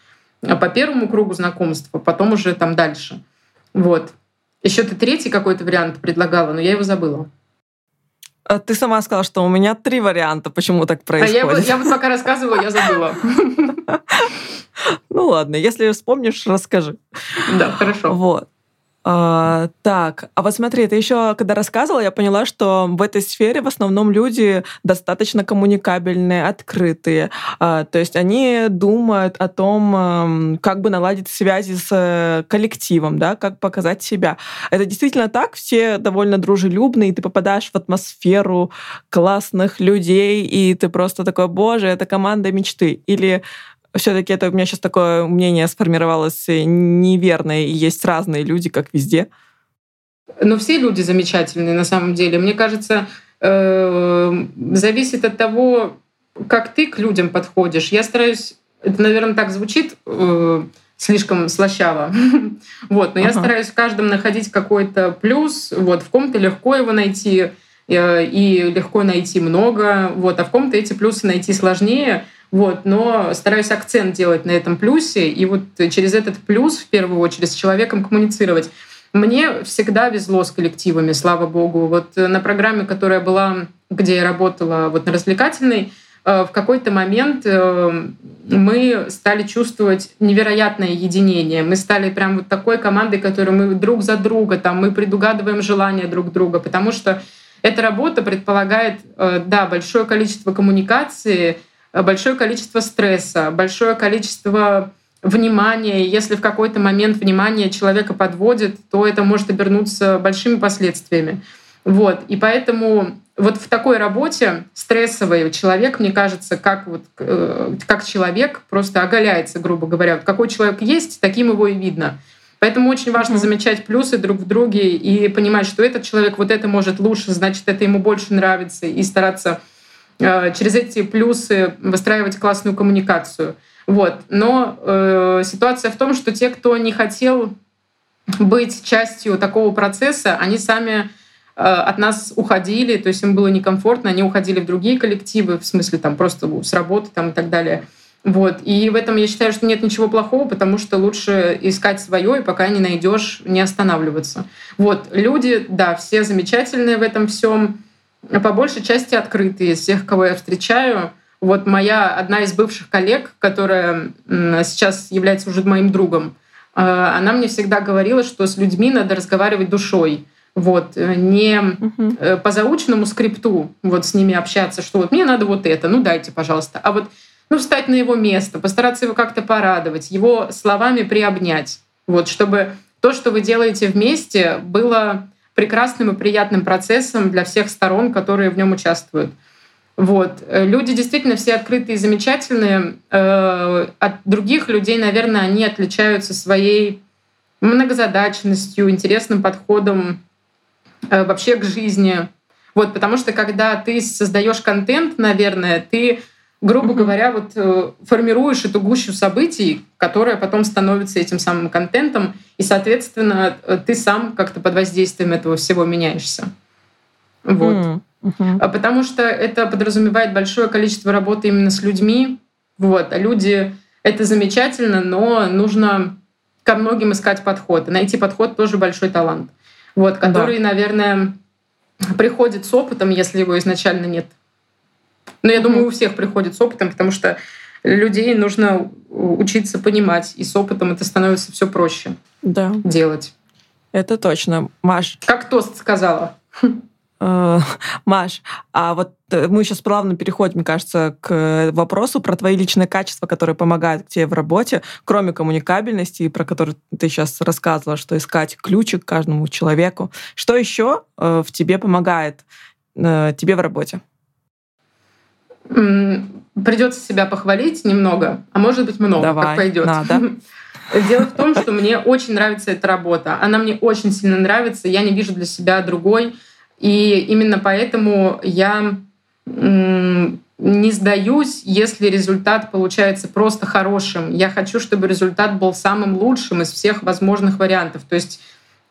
по первому кругу знакомства, потом уже там дальше. Вот. Еще ты третий какой-то вариант предлагала, но я его забыла. А ты сама сказала, что у меня три варианта, почему так происходит. А я, я вот пока рассказывала, я забыла. (laughs) Ну ладно, если вспомнишь, расскажи. Да, хорошо. Вот. А, так, а вот смотри, ты еще когда рассказывала, я поняла, что в этой сфере в основном люди достаточно коммуникабельные, открытые. А, то есть они думают о том, как бы наладить связи с э, коллективом, да, как показать себя. Это действительно так, все довольно дружелюбные, и ты попадаешь в атмосферу классных людей, и ты просто такой, боже, это команда мечты. Или все-таки это у меня сейчас такое мнение сформировалось э, неверное, и есть разные люди, как везде. Но все люди замечательные на самом деле. Мне кажется, э, зависит от того, как ты к людям подходишь. Я стараюсь, это, наверное, так звучит э, слишком слащаво, (laughs) вот, но я стараюсь в каждом находить какой-то плюс. Вот, в ком-то легко его найти и легко найти много, вот, а в ком-то эти плюсы найти сложнее. Вот, но стараюсь акцент делать на этом плюсе и вот через этот плюс в первую очередь с человеком коммуницировать. Мне всегда везло с коллективами, слава богу. Вот на программе, которая была, где я работала, вот на развлекательной, э, в какой-то момент э, мы стали чувствовать невероятное единение. Мы стали прям вот такой командой, которой мы друг за друга, там, мы предугадываем желания друг друга, потому что эта работа предполагает, э, да, большое количество коммуникации, большое количество стресса, большое количество внимания. Если в какой-то момент внимание человека подводит, то это может обернуться большими последствиями. Вот. И поэтому вот в такой работе стрессовый человек, мне кажется, как, вот, э, как человек просто оголяется, грубо говоря. Вот какой человек есть, таким его и видно. Поэтому очень важно mm-hmm. замечать плюсы друг в друге и понимать, что этот человек вот это может лучше, значит, это ему больше нравится, и стараться через эти плюсы выстраивать классную коммуникацию. Вот. Но э, ситуация в том, что те, кто не хотел быть частью такого процесса, они сами э, от нас уходили, то есть им было некомфортно, они уходили в другие коллективы, в смысле там просто с работы там, и так далее. Вот. И в этом я считаю, что нет ничего плохого, потому что лучше искать свое, и пока не найдешь, не останавливаться. Вот. Люди, да, все замечательные в этом всем по большей части открытые из всех, кого я встречаю. Вот моя одна из бывших коллег, которая сейчас является уже моим другом, э, она мне всегда говорила, что с людьми надо разговаривать душой. Вот, э, не угу. по заученному скрипту вот с ними общаться, что вот мне надо вот это, ну дайте, пожалуйста. А вот ну, встать на его место, постараться его как-то порадовать, его словами приобнять. Вот, чтобы то, что вы делаете вместе, было прекрасным и приятным процессом для всех сторон, которые в нем участвуют. Вот. Люди действительно все открытые и замечательные. Э, от других людей, наверное, они отличаются своей многозадачностью, интересным подходом э, вообще к жизни. Вот, потому что когда ты создаешь контент, наверное, ты грубо говоря, вот э, формируешь эту гущу событий, которая потом становится этим самым контентом, и, соответственно, э, ты сам как-то под воздействием этого всего меняешься. Вот. Mm-hmm. Потому что это подразумевает большое количество работы именно с людьми. Вот. А люди — это замечательно, но нужно ко многим искать подход. И найти подход тоже большой талант. Вот, который, да. наверное, приходит с опытом, если его изначально нет. Но я думаю, у всех приходит с опытом, потому что людей нужно учиться понимать, и с опытом это становится все проще да. делать. Это точно. Маш. Как тост сказала. Э, Маш, а вот э, мы сейчас плавно переходим, мне кажется, к вопросу про твои личные качества, которые помогают тебе в работе, кроме коммуникабельности, про которую ты сейчас рассказывала, что искать ключик каждому человеку. Что еще э, в тебе помогает тебе в работе? Придется себя похвалить немного, а может быть много, Давай, как пойдет. Надо. (laughs) Дело в том, что мне очень нравится эта работа. Она мне очень сильно нравится. Я не вижу для себя другой. И именно поэтому я не сдаюсь, если результат получается просто хорошим. Я хочу, чтобы результат был самым лучшим из всех возможных вариантов. То есть,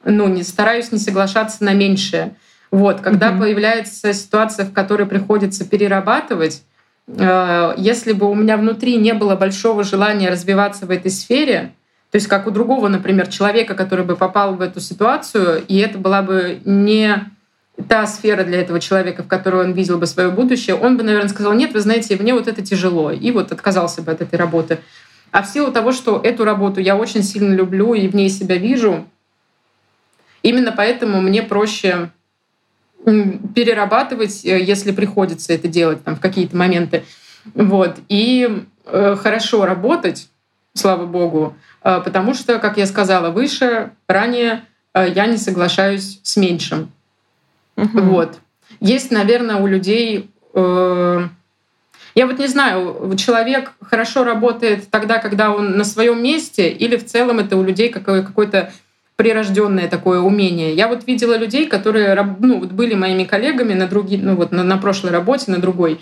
ну, не стараюсь не соглашаться на меньшее. Вот, когда mm-hmm. появляется ситуация, в которой приходится перерабатывать, э, если бы у меня внутри не было большого желания развиваться в этой сфере, то есть как у другого, например, человека, который бы попал в эту ситуацию, и это была бы не та сфера для этого человека, в которой он видел бы свое будущее, он бы, наверное, сказал, нет, вы знаете, мне вот это тяжело, и вот отказался бы от этой работы. А в силу того, что эту работу я очень сильно люблю и в ней себя вижу, именно поэтому мне проще перерабатывать, э, если приходится это делать там, в какие-то моменты. Вот. И э, хорошо работать, слава богу, э, потому что, как я сказала выше, ранее э, я не соглашаюсь с меньшим. Угу. Вот. Есть, наверное, у людей... Э, я вот не знаю, человек хорошо работает тогда, когда он на своем месте, или в целом это у людей какое-то прирожденное такое умение. Я вот видела людей, которые ну, вот были моими коллегами на, други, ну, вот на, на прошлой работе, на другой,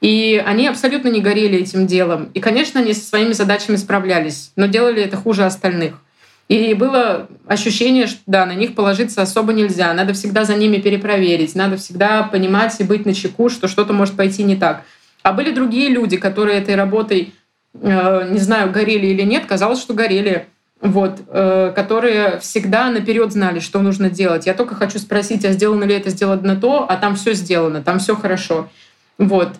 и они абсолютно не горели этим делом. И, конечно, они со своими задачами справлялись, но делали это хуже остальных. И было ощущение, что да, на них положиться особо нельзя. Надо всегда за ними перепроверить, надо всегда понимать и быть на чеку, что что-то может пойти не так. А были другие люди, которые этой работой, э, не знаю, горели или нет, казалось, что горели, вот, э, которые всегда наперед знали, что нужно делать. Я только хочу спросить, а сделано ли это, сделано то, а там все сделано, там все хорошо. Вот.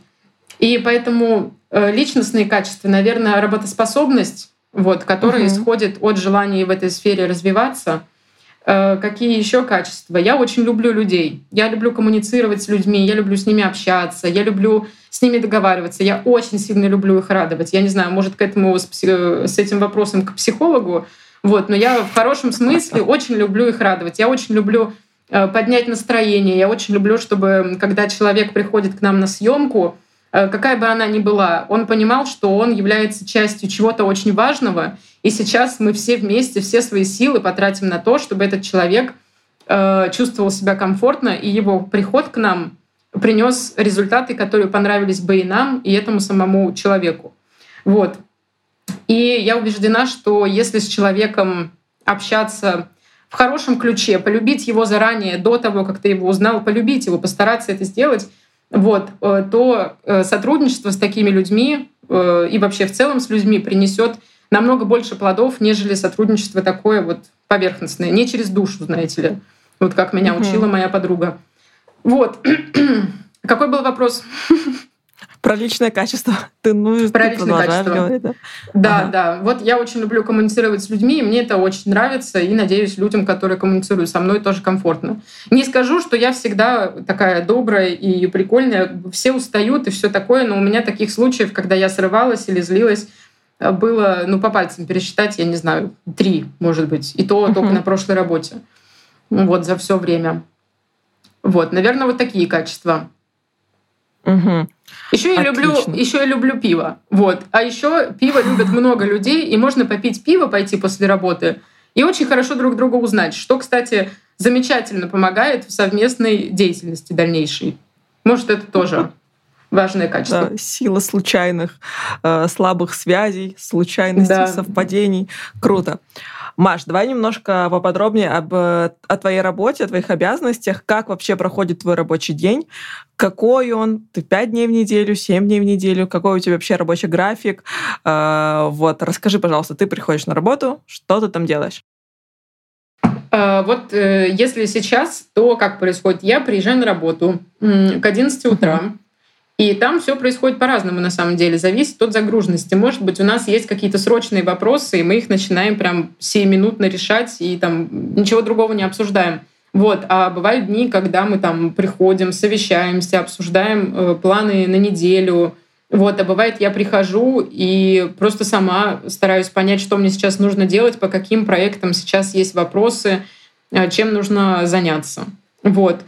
И поэтому э, личностные качества, наверное, работоспособность вот, которая угу. исходит от желания в этой сфере развиваться. Э, какие еще качества? Я очень люблю людей. Я люблю коммуницировать с людьми, я люблю с ними общаться, я люблю с ними договариваться. Я очень сильно люблю их радовать. Я не знаю, может, к этому с, с этим вопросом к психологу, вот, но я в хорошем смысле (laughs) очень люблю их радовать. Я очень люблю э, поднять настроение. Я очень люблю, чтобы когда человек приходит к нам на съемку, Э, какая бы она ни была, он понимал, что он является частью чего-то очень важного, и сейчас мы все вместе, все свои силы потратим на то, чтобы этот человек э, чувствовал себя комфортно, и его приход к нам принес результаты, которые понравились бы и нам, и этому самому человеку. Вот. И я убеждена, что если с человеком общаться в хорошем ключе, полюбить его заранее, до того, как ты его узнал, полюбить его, постараться это сделать, вот, э, то э, сотрудничество с такими людьми э, и вообще в целом с людьми принесет намного больше плодов, нежели сотрудничество такое вот поверхностное, не через душу, знаете ли, вот как меня учила моя подруга. Вот. (clears throat) Какой был вопрос? Про личное качество. Ты, ну, Про ты личное качество. Говорить, да, да, ага. да. Вот я очень люблю коммуницировать с людьми, и мне это очень нравится, и надеюсь, людям, которые коммуницируют со мной, тоже комфортно. Не скажу, что я всегда такая добрая и прикольная. Все устают и все такое, но у меня таких случаев, когда я срывалась или злилась, было, ну, по пальцам пересчитать, я не знаю, три, может быть. И то uh-huh. только на прошлой работе. Вот, за все время. Вот, наверное, вот такие качества. Угу. Еще я люблю, еще я люблю пиво. Вот. А еще пиво любят много людей, и можно попить пиво, пойти после работы, и очень хорошо друг друга узнать, что, кстати, замечательно помогает в совместной деятельности дальнейшей. Может, это тоже важное качество. Да, сила случайных, э, слабых связей, случайностей, да. совпадений. Круто. Маш, давай немножко поподробнее об, о твоей работе, о твоих обязанностях, как вообще проходит твой рабочий день, какой он, ты пять дней в неделю, семь дней в неделю, какой у тебя вообще рабочий график. Э, вот, расскажи, пожалуйста, ты приходишь на работу, что ты там делаешь? А, вот э, если сейчас, то как происходит? Я приезжаю на работу к 11 утра, и там все происходит по-разному на самом деле, зависит от загруженности. Может быть, у нас есть какие-то срочные вопросы, и мы их начинаем прям минутно решать, и там ничего другого не обсуждаем. Вот. А бывают дни, когда мы там приходим, совещаемся, обсуждаем э, планы на неделю. Вот. А бывает, я прихожу и просто сама стараюсь понять, что мне сейчас нужно делать, по каким проектам сейчас есть вопросы, э, чем нужно заняться. Вот.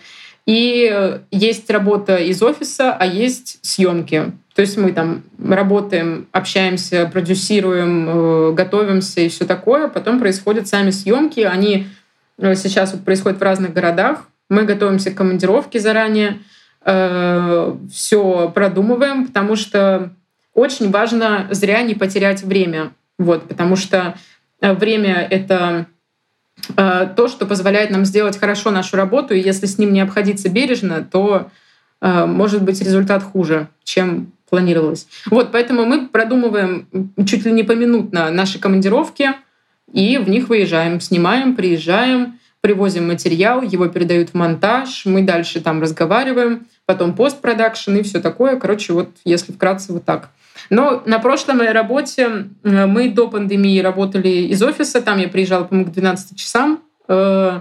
И есть работа из офиса, а есть съемки. То есть мы там работаем, общаемся, продюсируем, э, готовимся и все такое. Потом происходят сами съемки. Они э, сейчас вот происходят в разных городах. Мы готовимся к командировке заранее, э, все продумываем, потому что очень важно зря не потерять время. Вот, потому что время — это то, что позволяет нам сделать хорошо нашу работу, и если с ним не обходиться бережно, то э, может быть результат хуже, чем планировалось. Вот, поэтому мы продумываем чуть ли не поминутно наши командировки, и в них выезжаем, снимаем, приезжаем, привозим материал, его передают в монтаж, мы дальше там разговариваем, потом постпродакшн и все такое. Короче, вот если вкратце вот так. Но на прошлой моей работе э, мы до пандемии работали из офиса, там я приезжала, по-моему, к 12 часам, э,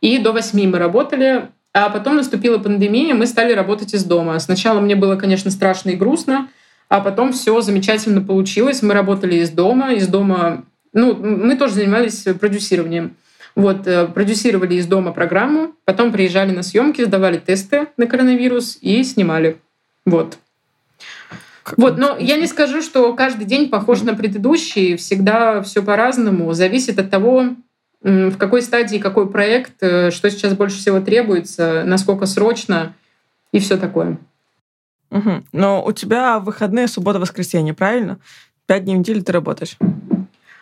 и до 8 мы работали, а потом наступила пандемия, мы стали работать из дома. Сначала мне было, конечно, страшно и грустно, а потом все замечательно получилось. Мы работали из дома, из дома, ну, мы тоже занимались продюсированием. Вот, э, продюсировали из дома программу, потом приезжали на съемки, сдавали тесты на коронавирус и снимали. Вот. Вот, но я не скажу, что каждый день похож на предыдущий, всегда все по-разному, зависит от того, в какой стадии какой проект, э, что сейчас больше всего требуется, насколько срочно и все такое. Угу. Но у тебя выходные суббота, воскресенье, правильно? Пять дней в неделю ты работаешь.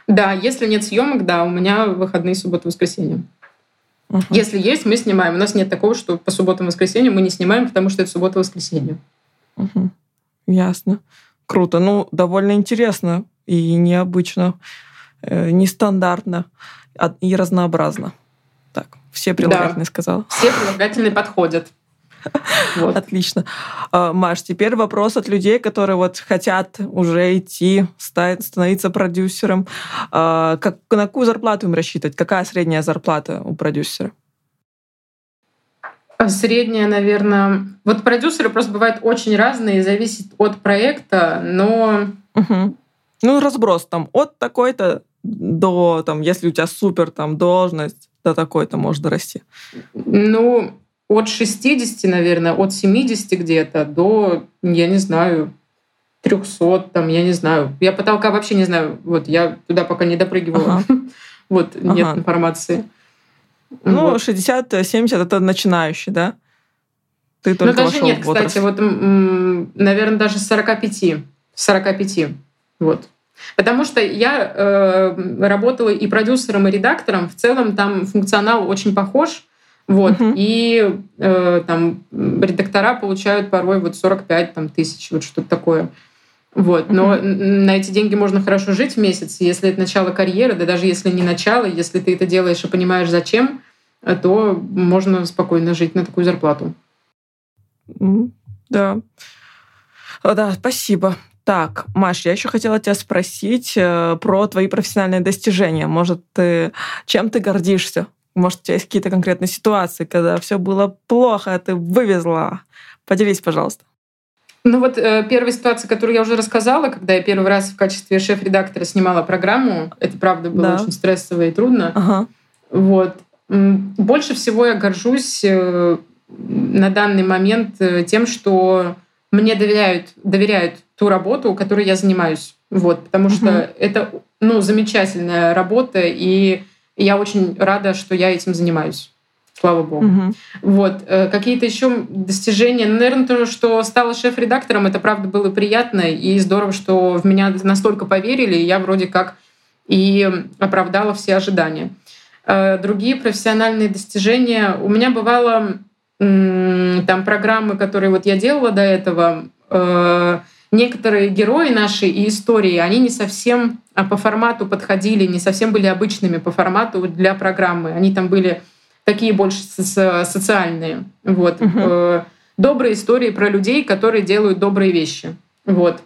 Да, если нет съемок, да, у меня выходные суббота, воскресенье. Угу. Если есть, мы снимаем. У нас нет такого, что по субботам, воскресеньям мы не снимаем, потому что это суббота, воскресенье. Угу. Ясно. Круто. Ну, довольно интересно и необычно, э, нестандартно и разнообразно. Так, все прилагательные да. сказала. Все прилагательные подходят. (laughs) Вот. Отлично. А, Маш, теперь вопрос от людей, которые вот хотят уже идти, становиться продюсером. А, как, на какую зарплату им рассчитывать? Какая средняя зарплата у продюсера? Средняя, наверное... Вот продюсеры просто бывают очень разные, зависит от проекта, но... Угу. Ну, разброс там от такой-то до, там, если у тебя супер там должность, до такой-то может расти. Ну, от 60, наверное, от 70 где-то до, я не знаю, 300, там, я не знаю. Я потолка вообще не знаю. Вот, я туда пока не допрыгивала. Ага. (laughs) Вот, ага. нет информации. Ну, вот. 60-70 это начинающий, да? Ты ну, только Ну, даже нет, кстати, вот, наверное, даже 45. 45. Вот. Потому что я э, работала и продюсером, и редактором. В целом там функционал очень похож. Вот. Uh-huh. И э, там редактора получают порой вот 45 там, тысяч, вот что-то такое. Вот. Но uh-huh. на эти деньги можно хорошо жить в месяц. Если это начало карьеры, да даже если не начало, если ты это делаешь и понимаешь, зачем, то можно спокойно жить на такую зарплату. Да. Да, спасибо. Так, Маш, я еще хотела тебя спросить э, про твои профессиональные достижения. Может, ты чем ты гордишься? Может, у тебя есть какие-то конкретные ситуации, когда все было плохо, а ты вывезла? Поделись, пожалуйста. Ну вот э, первая ситуация, которую я уже рассказала, когда я первый раз в качестве шеф-редактора снимала программу, это правда было да. очень стрессово и трудно. Ага. Вот. Больше всего я горжусь э, на данный момент э, тем, что мне доверяют, доверяют ту работу, которой я занимаюсь. Вот, потому угу. что это ну, замечательная работа, и я очень рада, что я этим занимаюсь. Слава богу. Угу. Вот. Э, какие-то еще достижения. Ну, наверное, то, что стала шеф-редактором, это правда было приятно. И здорово, что в меня настолько поверили, и я вроде как и оправдала все ожидания. Э, другие профессиональные достижения. У меня бывало там программы, которые вот я делала до этого, э, некоторые герои наши и истории, они не совсем а, по формату подходили, не совсем были обычными по формату для программы. Они там были такие больше социальные. Вот. Угу. Добрые истории про людей, которые делают добрые вещи. Вот.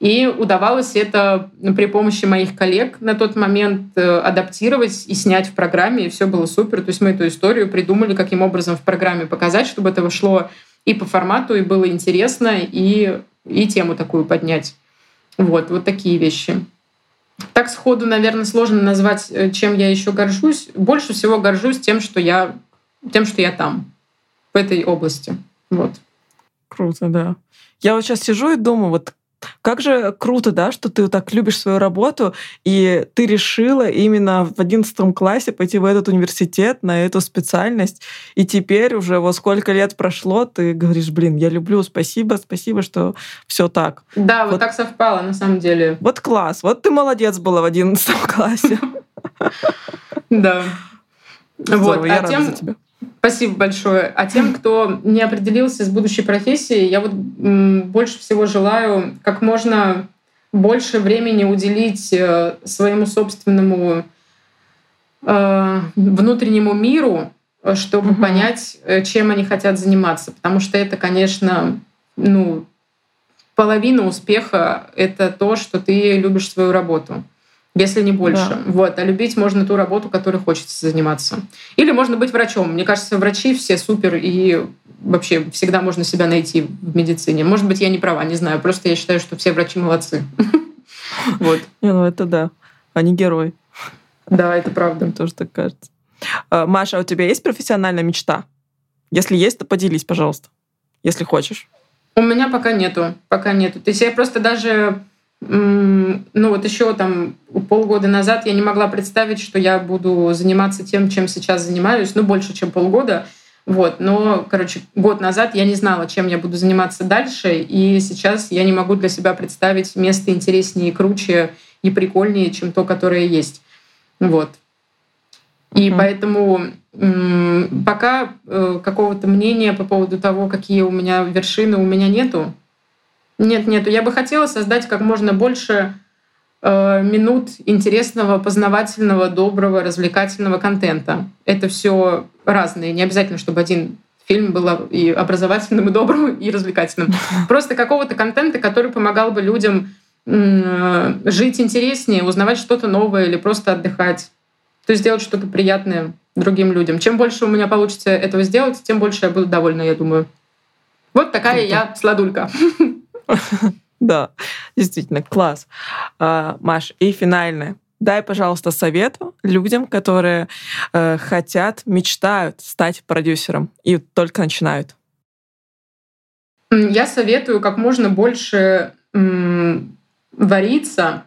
И удавалось это при помощи моих коллег на тот момент э, адаптировать и снять в программе, и все было супер. То есть мы эту историю придумали, каким образом в программе показать, чтобы это шло и по формату, и было интересно, и, и тему такую поднять. Вот, вот такие вещи. Так сходу, наверное, сложно назвать, э, чем я еще горжусь. Больше всего горжусь тем, что я, тем, что я там, в этой области. Вот. Круто, да. Я вот сейчас сижу и думаю, вот как же круто, да, что ты так любишь свою работу, и ты решила именно в одиннадцатом классе пойти в этот университет, на эту специальность, и теперь уже вот сколько лет прошло, ты говоришь, блин, я люблю, спасибо, спасибо, что все так. Да, вот, вот так совпало, на самом деле. Вот класс, вот ты молодец была в одиннадцатом (laughs) классе. Да. Вот, я а рада за тебя. Спасибо большое. А тем, кто не определился с будущей профессией, я вот больше всего желаю как можно больше времени уделить э, своему собственному э, внутреннему миру, чтобы угу. понять, э, чем они хотят заниматься. Потому что это, конечно, ну, половина успеха — это то, что ты любишь свою работу если не больше. Да. Вот. А любить можно ту работу, которой хочется заниматься. Или можно быть врачом. Мне кажется, врачи все супер и вообще всегда можно себя найти в медицине. Может быть, я не права, не знаю. Просто я считаю, что все врачи молодцы. (laughs) Вот. Ну, это да. Они герой. Да, это правда. Мне тоже так кажется. А, Маша, а у тебя есть профессиональная мечта? Если есть, то поделись, пожалуйста, если хочешь. У меня пока нету. Пока нету. То есть я просто даже ну вот еще там полгода назад я не могла представить, что я буду заниматься тем, чем сейчас занимаюсь, ну больше, чем полгода. Вот, но, короче, год назад я не знала, чем я буду заниматься дальше, и сейчас я не могу для себя представить место интереснее, круче и прикольнее, чем то, которое есть. Вот. И mm-hmm. поэтому пока э, какого-то мнения по поводу того, какие у меня вершины, у меня нету. Нет, нет, я бы хотела создать как можно больше э, минут интересного, познавательного, доброго, развлекательного контента. Это все разные. Не обязательно, чтобы один фильм был и образовательным, и добрым, и развлекательным. (laughs) Просто какого-то контента, который помогал бы людям э, жить интереснее, узнавать что-то новое или просто отдыхать. То есть сделать что-то приятное другим людям. Чем больше у меня получится этого сделать, тем больше я буду довольна, я думаю. Вот такая я сладулька. (laughs) (laughs) Да, действительно, класс. А, Маш, и финальное. Дай, пожалуйста, совет людям, которые э, хотят, мечтают стать продюсером и только начинают. Я советую как можно больше вариться,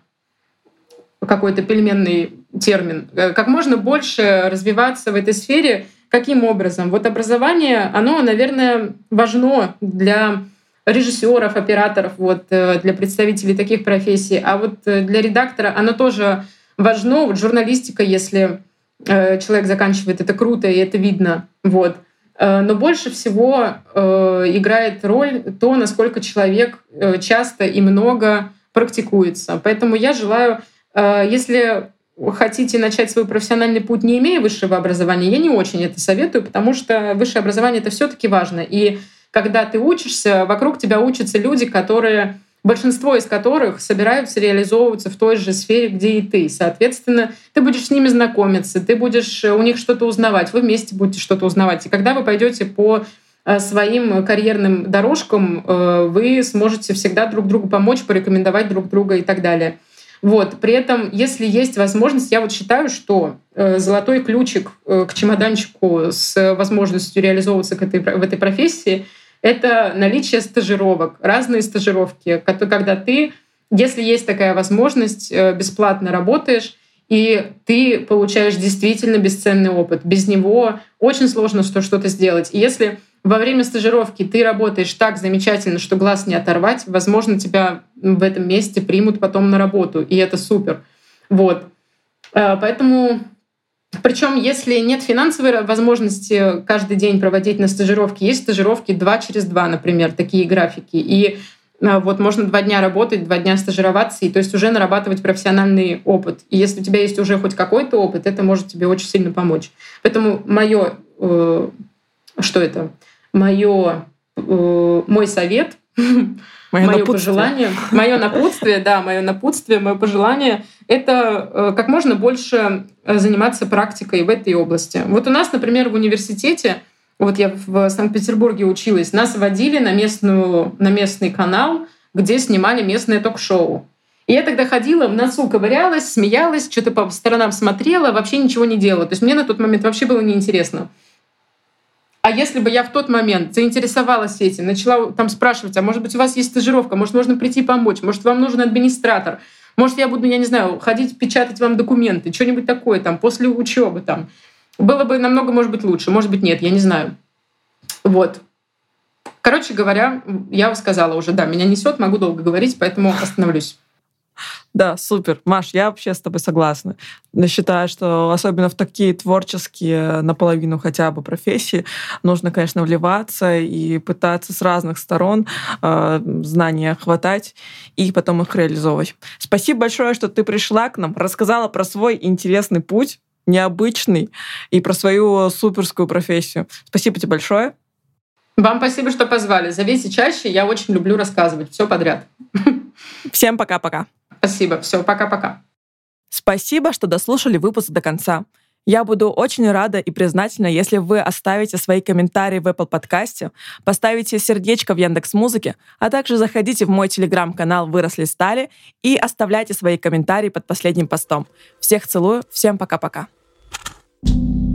какой-то пельменный термин, э, как можно больше развиваться в этой сфере. Каким образом? Вот образование, оно, наверное, важно для режиссеров, операторов, вот, э, для представителей таких профессий. А вот э, для редактора оно тоже важно. Вот журналистика, если э, человек заканчивает, это круто, и это видно. Вот. Но больше всего играет роль то, насколько человек часто и много практикуется. Поэтому я желаю, если хотите начать свой профессиональный путь, не имея высшего образования, я не очень это советую, потому что высшее образование это все-таки важно. И когда ты учишься, вокруг тебя учатся люди, которые большинство из которых собираются реализовываться в той же сфере, где и ты. Соответственно, ты будешь с ними знакомиться, ты будешь у них что-то узнавать, вы вместе будете что-то узнавать. И когда вы пойдете по э, своим карьерным дорожкам, э, вы сможете всегда друг другу помочь, порекомендовать друг друга и так далее. Вот. При этом, если есть возможность, я вот считаю, что э, золотой ключик к чемоданчику с возможностью реализовываться к этой, в этой профессии — это наличие стажировок, разные стажировки, когда ты, если есть такая возможность, э, бесплатно работаешь, и ты получаешь действительно бесценный опыт. Без него очень сложно что-то сделать. И если во время стажировки ты работаешь так замечательно, что глаз не оторвать, возможно, тебя в этом месте примут потом на работу, и это супер. Вот. Э, поэтому причем, если нет финансовой возможности каждый день проводить на стажировке, есть стажировки два через два, например, такие графики. И а, вот можно два дня работать, два дня стажироваться, и то есть уже нарабатывать профессиональный опыт. И если у тебя есть уже хоть какой-то опыт, это может тебе очень сильно помочь. Поэтому мое, э, что это? Мое, э, мой совет (laughs) Мое, пожелание, мое напутствие, да, мое напутствие, мое пожелание — это э, как можно больше э, заниматься практикой в этой области. Вот у нас, например, в университете, вот я в Санкт-Петербурге училась, нас водили на, местную, на местный канал, где снимали местное ток-шоу. И я тогда ходила, в носу ковырялась, смеялась, что-то по сторонам смотрела, вообще ничего не делала. То есть мне на тот момент вообще было неинтересно. А если бы я в тот момент заинтересовалась этим, начала там спрашивать, а может быть у вас есть стажировка, может можно прийти помочь, может вам нужен администратор, может я буду, я не знаю, ходить печатать вам документы, что-нибудь такое там после учебы там. Было бы намного, может быть, лучше, может быть, нет, я не знаю. Вот. Короче говоря, я сказала уже, да, меня несет, могу долго говорить, поэтому остановлюсь. Да, супер. Маш, я вообще с тобой согласна. Я считаю, что особенно в такие творческие, наполовину хотя бы профессии, нужно, конечно, вливаться и пытаться с разных сторон э, знания хватать и потом их реализовывать. Спасибо большое, что ты пришла к нам, рассказала про свой интересный путь, необычный, и про свою суперскую профессию. Спасибо тебе большое. Вам спасибо, что позвали. Зовите чаще, я очень люблю рассказывать. Все подряд. Всем пока-пока. Спасибо. Все, пока-пока. Спасибо, что дослушали выпуск до конца. Я буду очень рада и признательна, если вы оставите свои комментарии в Apple подкасте, поставите сердечко в Яндекс Музыке, а также заходите в мой телеграм-канал «Выросли стали» и оставляйте свои комментарии под последним постом. Всех целую, всем пока-пока. thank you